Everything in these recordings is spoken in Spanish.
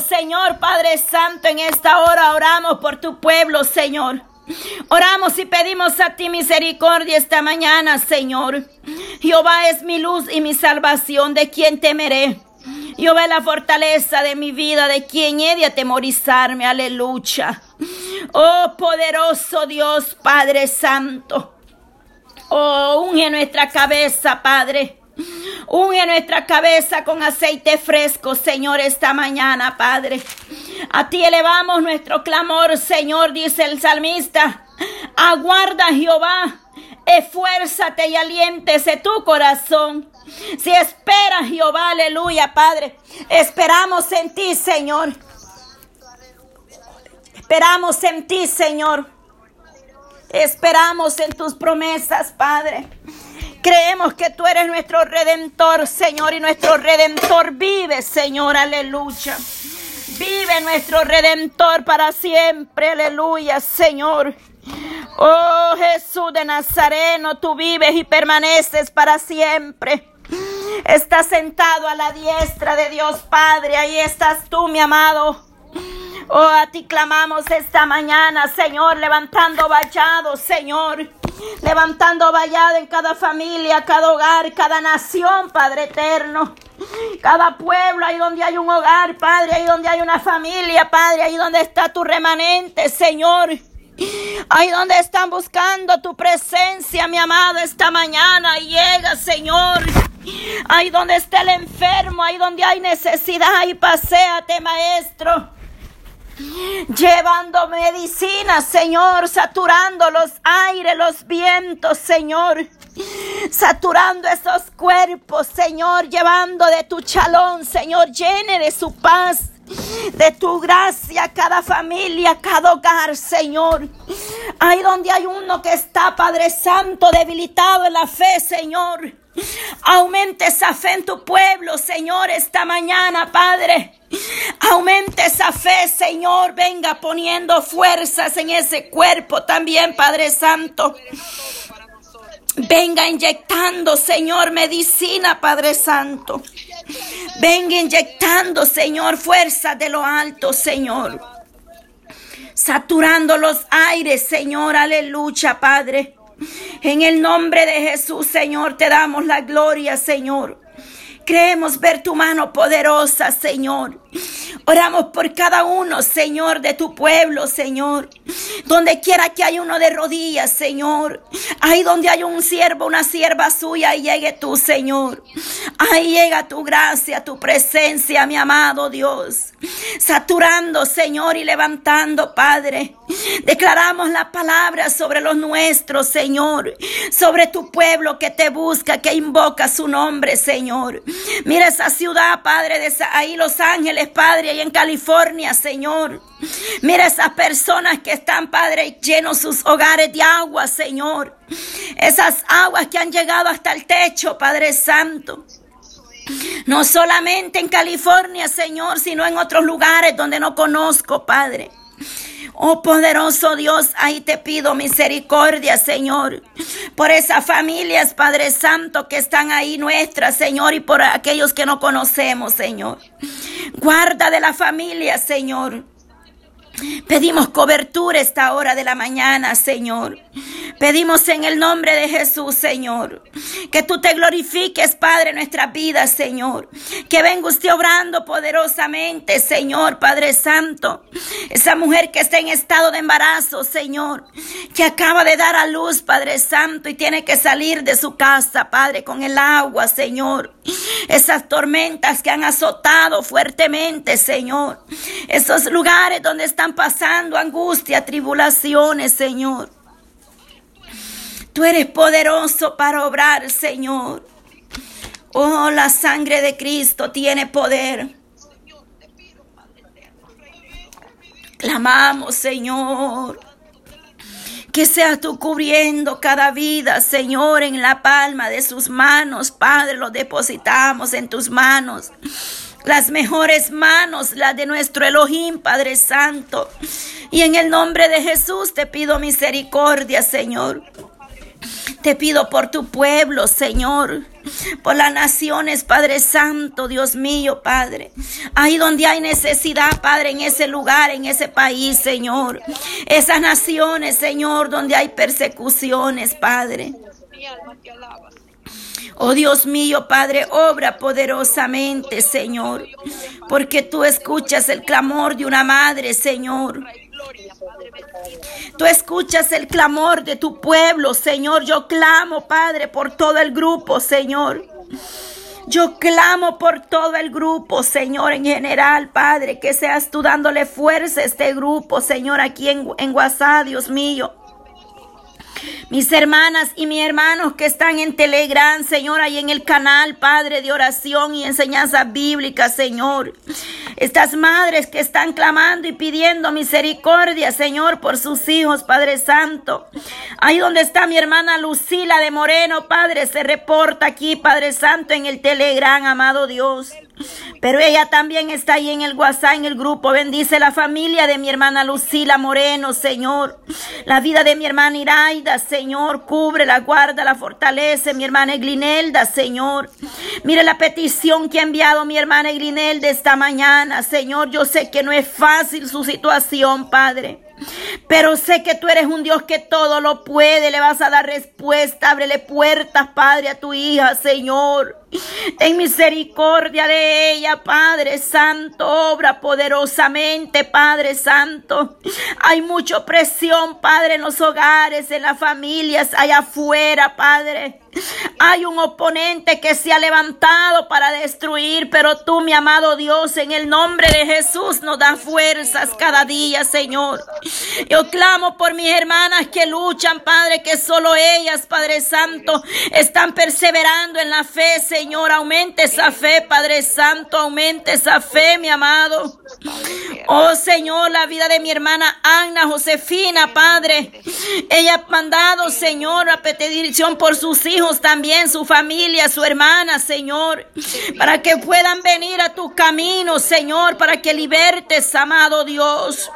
Señor Padre Santo, en esta hora oramos por tu pueblo, Señor. Oramos y pedimos a ti misericordia esta mañana, Señor. Jehová es mi luz y mi salvación, ¿de quien temeré? Jehová es la fortaleza de mi vida, de quien he de atemorizarme. Aleluya. Oh poderoso Dios, Padre Santo. Oh, unge nuestra cabeza, Padre. Unge nuestra cabeza con aceite fresco, Señor, esta mañana, Padre. A ti elevamos nuestro clamor, Señor, dice el salmista. Aguarda, Jehová. Esfuérzate y aliéntese tu corazón. Si esperas, Jehová, aleluya, Padre. Esperamos en ti, Señor. Esperamos en ti, Señor. Esperamos en tus promesas, Padre. Creemos que tú eres nuestro redentor, Señor, y nuestro redentor vive, Señor, aleluya. Vive nuestro redentor para siempre, aleluya, Señor. Oh Jesús de Nazareno, tú vives y permaneces para siempre. Estás sentado a la diestra de Dios Padre, ahí estás tú, mi amado. Oh, a ti clamamos esta mañana, Señor, levantando vallado, Señor. Levantando vallado en cada familia, cada hogar, cada nación, Padre eterno. Cada pueblo, ahí donde hay un hogar, Padre, ahí donde hay una familia, Padre, ahí donde está tu remanente, Señor. Ahí donde están buscando tu presencia, mi amado, esta mañana. Llega, Señor. Ahí donde está el enfermo, ahí donde hay necesidad, y paséate, Maestro llevando medicina, Señor, saturando los aires, los vientos, Señor. Saturando esos cuerpos, Señor, llevando de tu chalón, Señor, llene de su paz, de tu gracia cada familia, cada hogar, Señor. Ahí donde hay uno que está, Padre Santo, debilitado en la fe, Señor. Aumente esa fe en tu pueblo, Señor, esta mañana, Padre. Aumente esa fe, Señor. Venga poniendo fuerzas en ese cuerpo también, Padre Santo. Venga inyectando, Señor, medicina, Padre Santo. Venga inyectando, Señor, fuerza de lo alto, Señor. Saturando los aires, Señor, aleluya, Padre. En el nombre de Jesús, Señor, te damos la gloria, Señor. Creemos ver tu mano poderosa, Señor. Oramos por cada uno, Señor, de tu pueblo, Señor. Donde quiera que hay uno de rodillas, Señor. Ahí donde hay un siervo, una sierva suya, ahí llegue tú, Señor. Ahí llega tu gracia, tu presencia, mi amado Dios. Saturando, Señor, y levantando, Padre. Declaramos la palabra sobre los nuestros, Señor. Sobre tu pueblo que te busca, que invoca su nombre, Señor. Mira esa ciudad, Padre, de ahí Los Ángeles, Padre, ahí en California, Señor. Mira esas personas que están, Padre, llenos sus hogares de agua, Señor. Esas aguas que han llegado hasta el techo, Padre Santo. No solamente en California, Señor, sino en otros lugares donde no conozco, Padre. Oh poderoso Dios, ahí te pido misericordia, Señor, por esas familias, Padre Santo, que están ahí nuestras, Señor, y por aquellos que no conocemos, Señor. Guarda de la familia, Señor. Pedimos cobertura esta hora de la mañana, Señor. Pedimos en el nombre de Jesús, Señor, que tú te glorifiques, Padre, en nuestras vidas, Señor. Que venga usted obrando poderosamente, Señor, Padre Santo. Esa mujer que está en estado de embarazo, Señor, que acaba de dar a luz, Padre Santo, y tiene que salir de su casa, Padre, con el agua, Señor. Esas tormentas que han azotado fuertemente, Señor. Esos lugares donde están pasando angustia, tribulaciones, Señor. Tú eres poderoso para obrar, Señor. Oh, la sangre de Cristo tiene poder. Clamamos, Señor. Que seas tú cubriendo cada vida, Señor, en la palma de sus manos. Padre, lo depositamos en tus manos. Las mejores manos, las de nuestro Elohim, Padre Santo. Y en el nombre de Jesús te pido misericordia, Señor. Te pido por tu pueblo, Señor, por las naciones, Padre Santo, Dios mío, Padre. Ahí donde hay necesidad, Padre, en ese lugar, en ese país, Señor. Esas naciones, Señor, donde hay persecuciones, Padre. Oh Dios mío, Padre, obra poderosamente, Señor, porque tú escuchas el clamor de una madre, Señor. Tú escuchas el clamor de tu pueblo, Señor. Yo clamo, Padre, por todo el grupo, Señor. Yo clamo por todo el grupo, Señor, en general, Padre, que seas tú dándole fuerza a este grupo, Señor, aquí en, en WhatsApp, Dios mío. Mis hermanas y mis hermanos que están en Telegram, Señor, ahí en el canal, Padre, de oración y enseñanza bíblica, Señor. Estas madres que están clamando y pidiendo misericordia, Señor, por sus hijos, Padre Santo. Ahí donde está mi hermana Lucila de Moreno, Padre, se reporta aquí, Padre Santo, en el Telegram, amado Dios. Pero ella también está ahí en el WhatsApp, en el grupo. Bendice la familia de mi hermana Lucila Moreno, Señor. La vida de mi hermana Iraida, Señor. Cubre, la guarda, la fortalece. Mi hermana Eglinelda, Señor. Mire la petición que ha enviado mi hermana Eglinelda esta mañana, Señor. Yo sé que no es fácil su situación, Padre. Pero sé que tú eres un Dios que todo lo puede. Le vas a dar respuesta. Ábrele puertas, Padre, a tu hija, Señor. Ten misericordia de ella, Padre Santo. Obra poderosamente, Padre Santo. Hay mucha presión, Padre, en los hogares, en las familias, allá afuera, Padre. Hay un oponente que se ha levantado para destruir, pero tú, mi amado Dios, en el nombre de Jesús nos da fuerzas cada día, Señor. Yo clamo por mis hermanas que luchan, Padre, que solo ellas, Padre Santo, están perseverando en la fe, Señor. Aumente esa fe, Padre Santo, aumente esa fe, mi amado. Oh Señor, la vida de mi hermana Ana Josefina, Padre. Ella ha mandado, Señor, a petición por sus hijos también, su familia, su hermana, Señor, para que puedan venir a tu camino, Señor, para que libertes, amado Dios.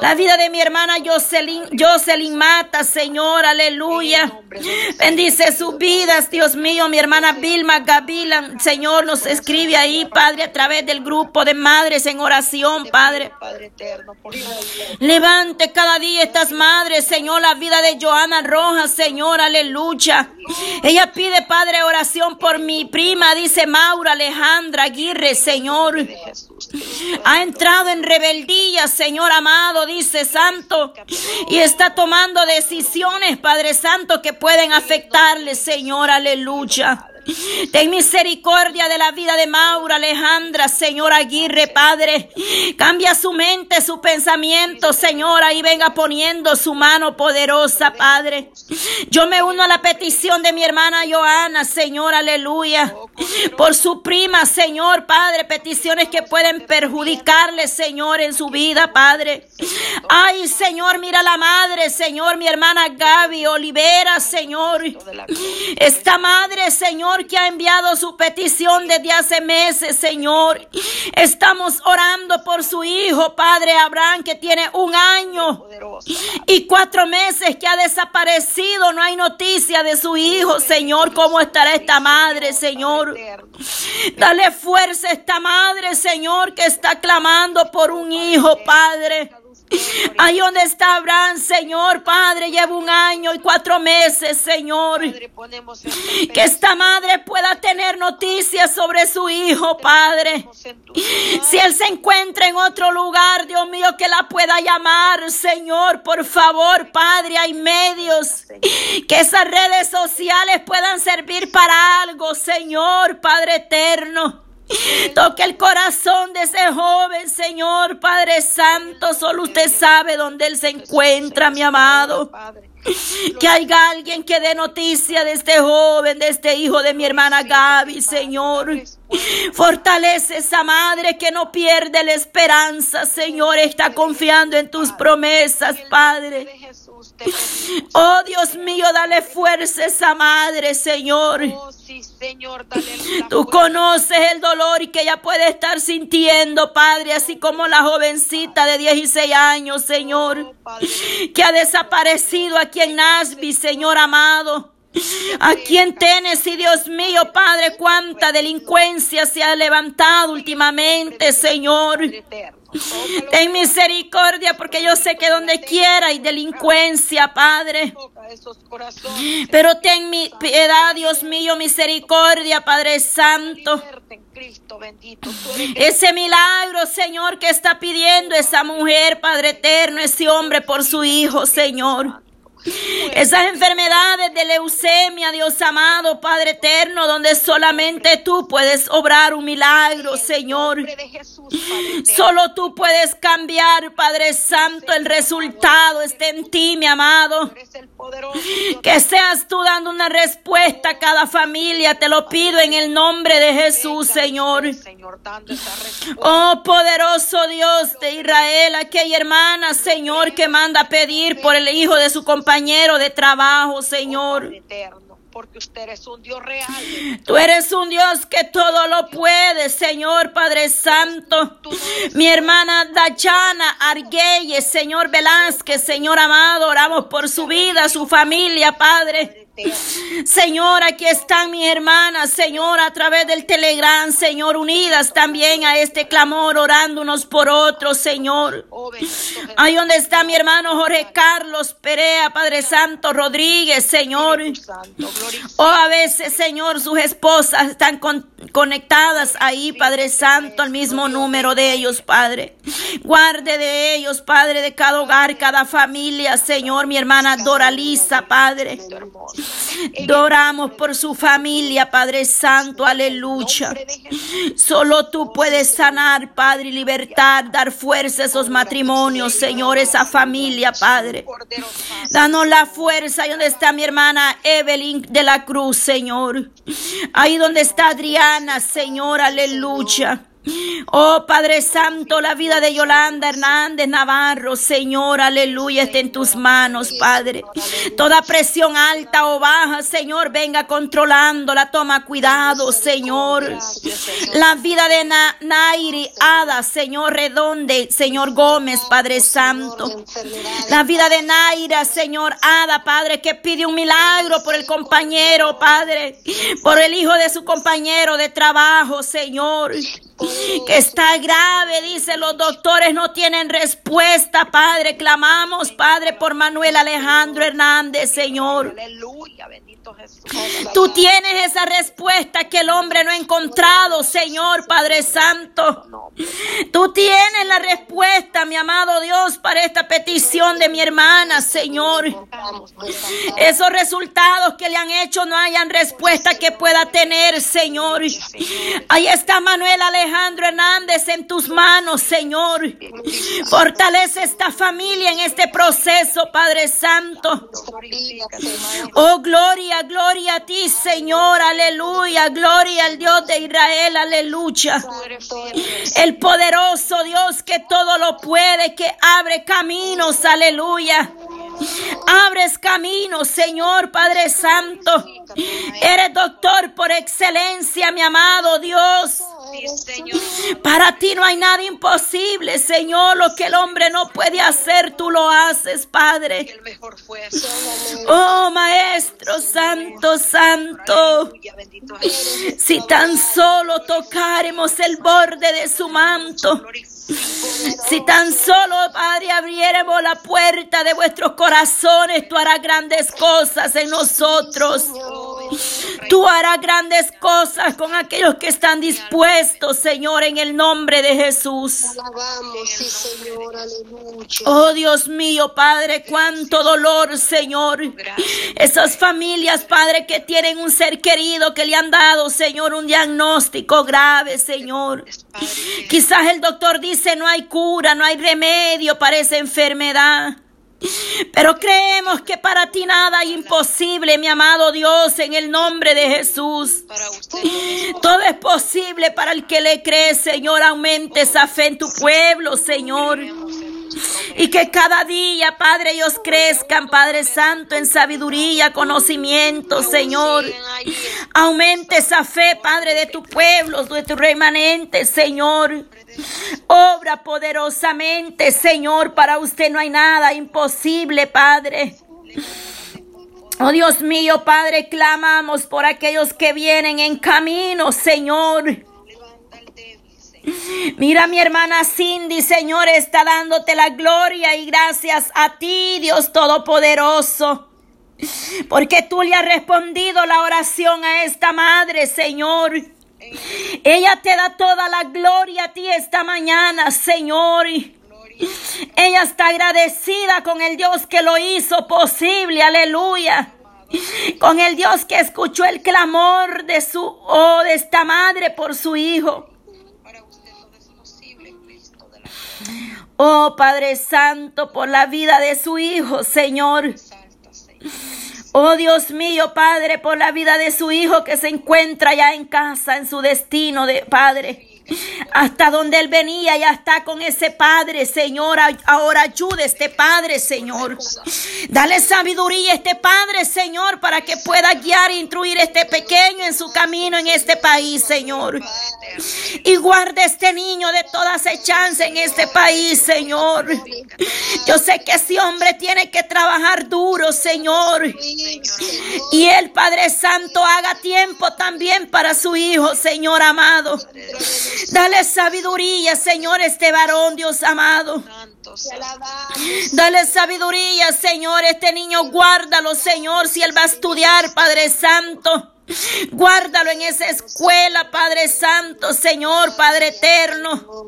La vida de mi hermana Jocelyn, Jocelyn Mata, Señor, aleluya. Bendice sus vidas, Dios mío. Mi hermana Vilma Gavilan, Señor, nos escribe ahí, Padre, a través del grupo de madres en oración, Padre. Levante cada día estas madres, Señor, la vida de Joana Rojas, Señor, aleluya. Ella pide, Padre, oración por mi prima, dice Maura Alejandra Aguirre, Señor. Ha entrado en rebeldía, Señor amado, dice Santo, y está tomando decisiones, Padre Santo, que pueden afectarle, Señor, aleluya. Ten misericordia de la vida de Maura, Alejandra, Señor Aguirre, Padre. Cambia su mente, su pensamiento, Señora, y venga poniendo su mano poderosa, Padre. Yo me uno a la petición de mi hermana Joana, Señor, aleluya. Por su prima, Señor, Padre, peticiones que pueden perjudicarle, Señor, en su vida, Padre. Ay, Señor, mira la madre, Señor, mi hermana Gaby Olivera, Señor. Esta madre, Que ha enviado su petición desde hace meses, Señor. Estamos orando por su hijo, Padre Abraham, que tiene un año y cuatro meses que ha desaparecido. No hay noticia de su hijo, Señor. ¿Cómo estará esta madre, Señor? Dale fuerza a esta madre, Señor, que está clamando por un hijo, Padre. Ahí donde está Abraham, Señor, Padre, lleva un año y cuatro meses, Señor. Que esta madre pueda tener noticias sobre su hijo, Padre. Si él se encuentra en otro lugar, Dios mío, que la pueda llamar, Señor, por favor, Padre, hay medios. Que esas redes sociales puedan servir para algo, Señor, Padre eterno. Toque el corazón de ese joven, Señor Padre Santo. Solo usted sabe dónde él se encuentra, mi amado. Que haya alguien que dé noticia de este joven, de este hijo de mi hermana Gaby, Señor. Fortalece esa madre que no pierde la esperanza, Señor. Está confiando en tus promesas, Padre. Oh Dios mío, dale fuerza a esa madre, Señor. Oh, Tú conoces el dolor y que ella puede estar sintiendo, Padre, así como la jovencita de 16 años, Señor, oh, que ha desaparecido aquí en Nashville, Señor amado. Aquí en Tennessee, Dios mío, Padre, cuánta delincuencia se ha levantado últimamente, Señor. Ten misericordia porque yo sé que donde quiera hay delincuencia, Padre. Pero ten mi piedad, Dios mío, misericordia, Padre Santo. Ese milagro, Señor, que está pidiendo esa mujer, Padre eterno, ese hombre por su hijo, Señor. Esas enfermedades de leucemia, Dios amado, Padre eterno, donde solamente tú puedes obrar un milagro, Señor. Solo tú puedes cambiar, Padre Santo, el resultado está en ti, mi amado. Que seas tú dando una respuesta a cada familia, te lo pido en el nombre de Jesús, Señor. Oh, poderoso Dios de Israel, aquí hay hermanas, Señor, que manda a pedir por el hijo de su compañero compañero de trabajo, Señor. Porque usted es un Dios real. Tú eres un Dios que todo lo puede, Señor Padre Santo. Mi hermana Dachana Arguelles, Señor Velázquez, Señor amado, oramos por su vida, su familia, Padre. Señor, aquí están mis hermanas, Señor, a través del Telegram, Señor, unidas también a este clamor, orando unos por otros, Señor. Ahí donde está mi hermano Jorge Carlos Perea, Padre Santo Rodríguez, Señor. O a veces, Señor, sus esposas están conectadas ahí, Padre Santo, al mismo número de ellos, Padre. Guarde de ellos, Padre, de cada hogar, cada familia, Señor, mi hermana Doralisa, Padre. Doramos por su familia, Padre Santo, aleluya. Solo tú puedes sanar, Padre, y libertar, dar fuerza a esos matrimonios, Señor, esa familia, Padre. Danos la fuerza ahí donde está mi hermana Evelyn de la Cruz, Señor. Ahí donde está Adriana, Señor, aleluya. Oh Padre Santo, la vida de Yolanda Hernández Navarro, Señor, aleluya, está en tus manos, Padre. Toda presión alta o baja, Señor, venga controlándola, toma cuidado, Señor. La vida de Nairi Ada, Señor Redonde, Señor Gómez, Padre Santo. La vida de Naira, Señor Ada, Padre, que pide un milagro por el compañero, Padre, por el hijo de su compañero de trabajo, Señor que está grave, dice los doctores no tienen respuesta, Padre. Clamamos, Padre, por Manuel Alejandro Hernández, Señor. Aleluya, bendito Jesús. Tú tienes esa respuesta que el hombre no ha encontrado, Señor Padre Santo. Tú tienes la respuesta, mi amado Dios, para esta petición de mi hermana, Señor. Esos resultados que le han hecho no hayan respuesta que pueda tener, Señor. Ahí está Manuel Alejandro Alejandro Hernández en tus manos, Señor. Fortalece esta familia en este proceso, Padre Santo. Oh, gloria, gloria a ti, Señor. Aleluya. Gloria al Dios de Israel. Aleluya. El poderoso Dios que todo lo puede, que abre caminos. Aleluya. Abres caminos, Señor Padre Santo. Eres doctor por excelencia, mi amado Dios. Para ti no hay nada imposible, Señor. Lo que el hombre no puede hacer, tú lo haces, Padre. Oh, Maestro Santo, Santo. Si tan solo tocáramos el borde de su manto. Si tan solo, Padre, abriéramos la puerta de vuestros corazones, tú harás grandes cosas en nosotros. Tú harás grandes cosas con aquellos que están dispuestos, Señor, en el nombre de Jesús. Oh Dios mío, Padre, cuánto dolor, Señor. Esas familias, Padre, que tienen un ser querido que le han dado, Señor, un diagnóstico grave, Señor. Quizás el doctor dice no hay cura, no hay remedio para esa enfermedad. Pero creemos que para ti nada es imposible, mi amado Dios, en el nombre de Jesús. Todo es posible para el que le cree, Señor. Aumente esa fe en tu pueblo, Señor. Y que cada día, Padre, ellos crezcan, Padre Santo, en sabiduría, conocimiento, Señor. Aumente esa fe, Padre, de tu pueblo, de tu remanente, Señor. Obra poderosamente, Señor. Para usted no hay nada imposible, Padre. Oh Dios mío, Padre, clamamos por aquellos que vienen en camino, Señor. Mira, mi hermana Cindy, Señor, está dándote la gloria y gracias a ti, Dios Todopoderoso. Porque tú le has respondido la oración a esta madre, Señor. Ella te da toda la gloria a ti esta mañana, Señor. Ella está agradecida con el Dios que lo hizo posible, aleluya. Con el Dios que escuchó el clamor de su oh, de esta madre por su hijo. Oh Padre Santo, por la vida de su hijo, Señor. Oh Dios mío, Padre, por la vida de su hijo que se encuentra ya en casa, en su destino de Padre. Hasta donde él venía, ya está con ese Padre, Señor. Ahora ayude a este Padre, Señor. Dale sabiduría a este Padre, Señor, para que pueda guiar e instruir a este pequeño en su camino en este país, Señor. Y guarde a este niño de toda acechanza en este país, Señor. Yo sé que ese hombre tiene que trabajar duro, Señor. Y el Padre Santo haga tiempo también para su hijo, Señor amado. Dale sabiduría, Señor, este varón, Dios amado. Dale sabiduría, Señor. Este niño, guárdalo, Señor, si él va a estudiar, Padre Santo. Guárdalo en esa escuela, Padre Santo, Señor, Padre Eterno.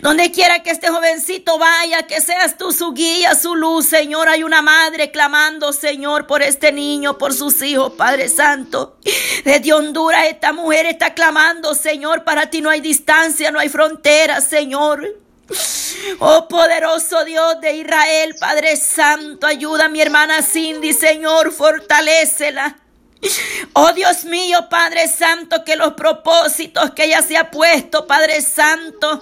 Donde quiera que este jovencito vaya, que seas tú su guía, su luz, Señor. Hay una madre clamando, Señor, por este niño, por sus hijos, Padre Santo. Desde Honduras esta mujer está clamando, Señor. Para ti no hay distancia, no hay frontera, Señor. Oh poderoso Dios de Israel, Padre Santo, ayuda a mi hermana Cindy, Señor, fortalécela. Oh Dios mío, Padre Santo, que los propósitos que ella se ha puesto, Padre Santo,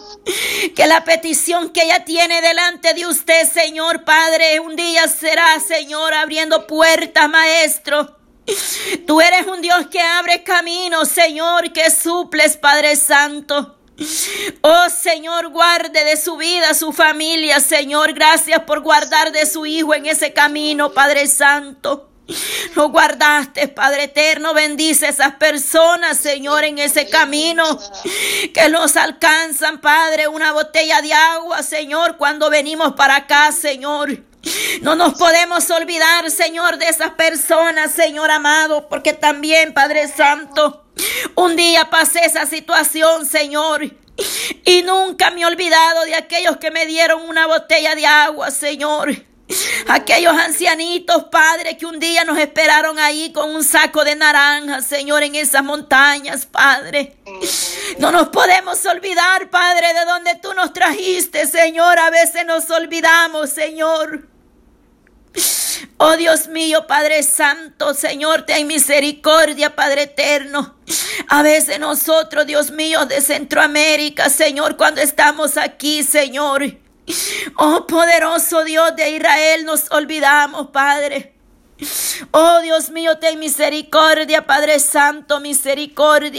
que la petición que ella tiene delante de usted, Señor Padre, un día será, Señor, abriendo puertas, Maestro. Tú eres un Dios que abre caminos, Señor, que suples, Padre Santo. Oh Señor, guarde de su vida, su familia, Señor. Gracias por guardar de su hijo en ese camino, Padre Santo. Lo guardaste, Padre eterno. Bendice a esas personas, Señor, en ese camino que nos alcanzan, Padre, una botella de agua, Señor, cuando venimos para acá, Señor. No nos podemos olvidar, Señor, de esas personas, Señor amado, porque también, Padre Santo, un día pasé esa situación, Señor. Y nunca me he olvidado de aquellos que me dieron una botella de agua, Señor. Aquellos ancianitos, Padre, que un día nos esperaron ahí con un saco de naranjas, Señor, en esas montañas, Padre. No nos podemos olvidar, Padre, de donde tú nos trajiste, Señor. A veces nos olvidamos, Señor. Oh Dios mío, Padre Santo, Señor, ten misericordia, Padre eterno. A veces nosotros, Dios mío, de Centroamérica, Señor, cuando estamos aquí, Señor. Oh poderoso Dios de Israel, nos olvidamos, Padre. Oh Dios mío, ten misericordia, Padre Santo, misericordia.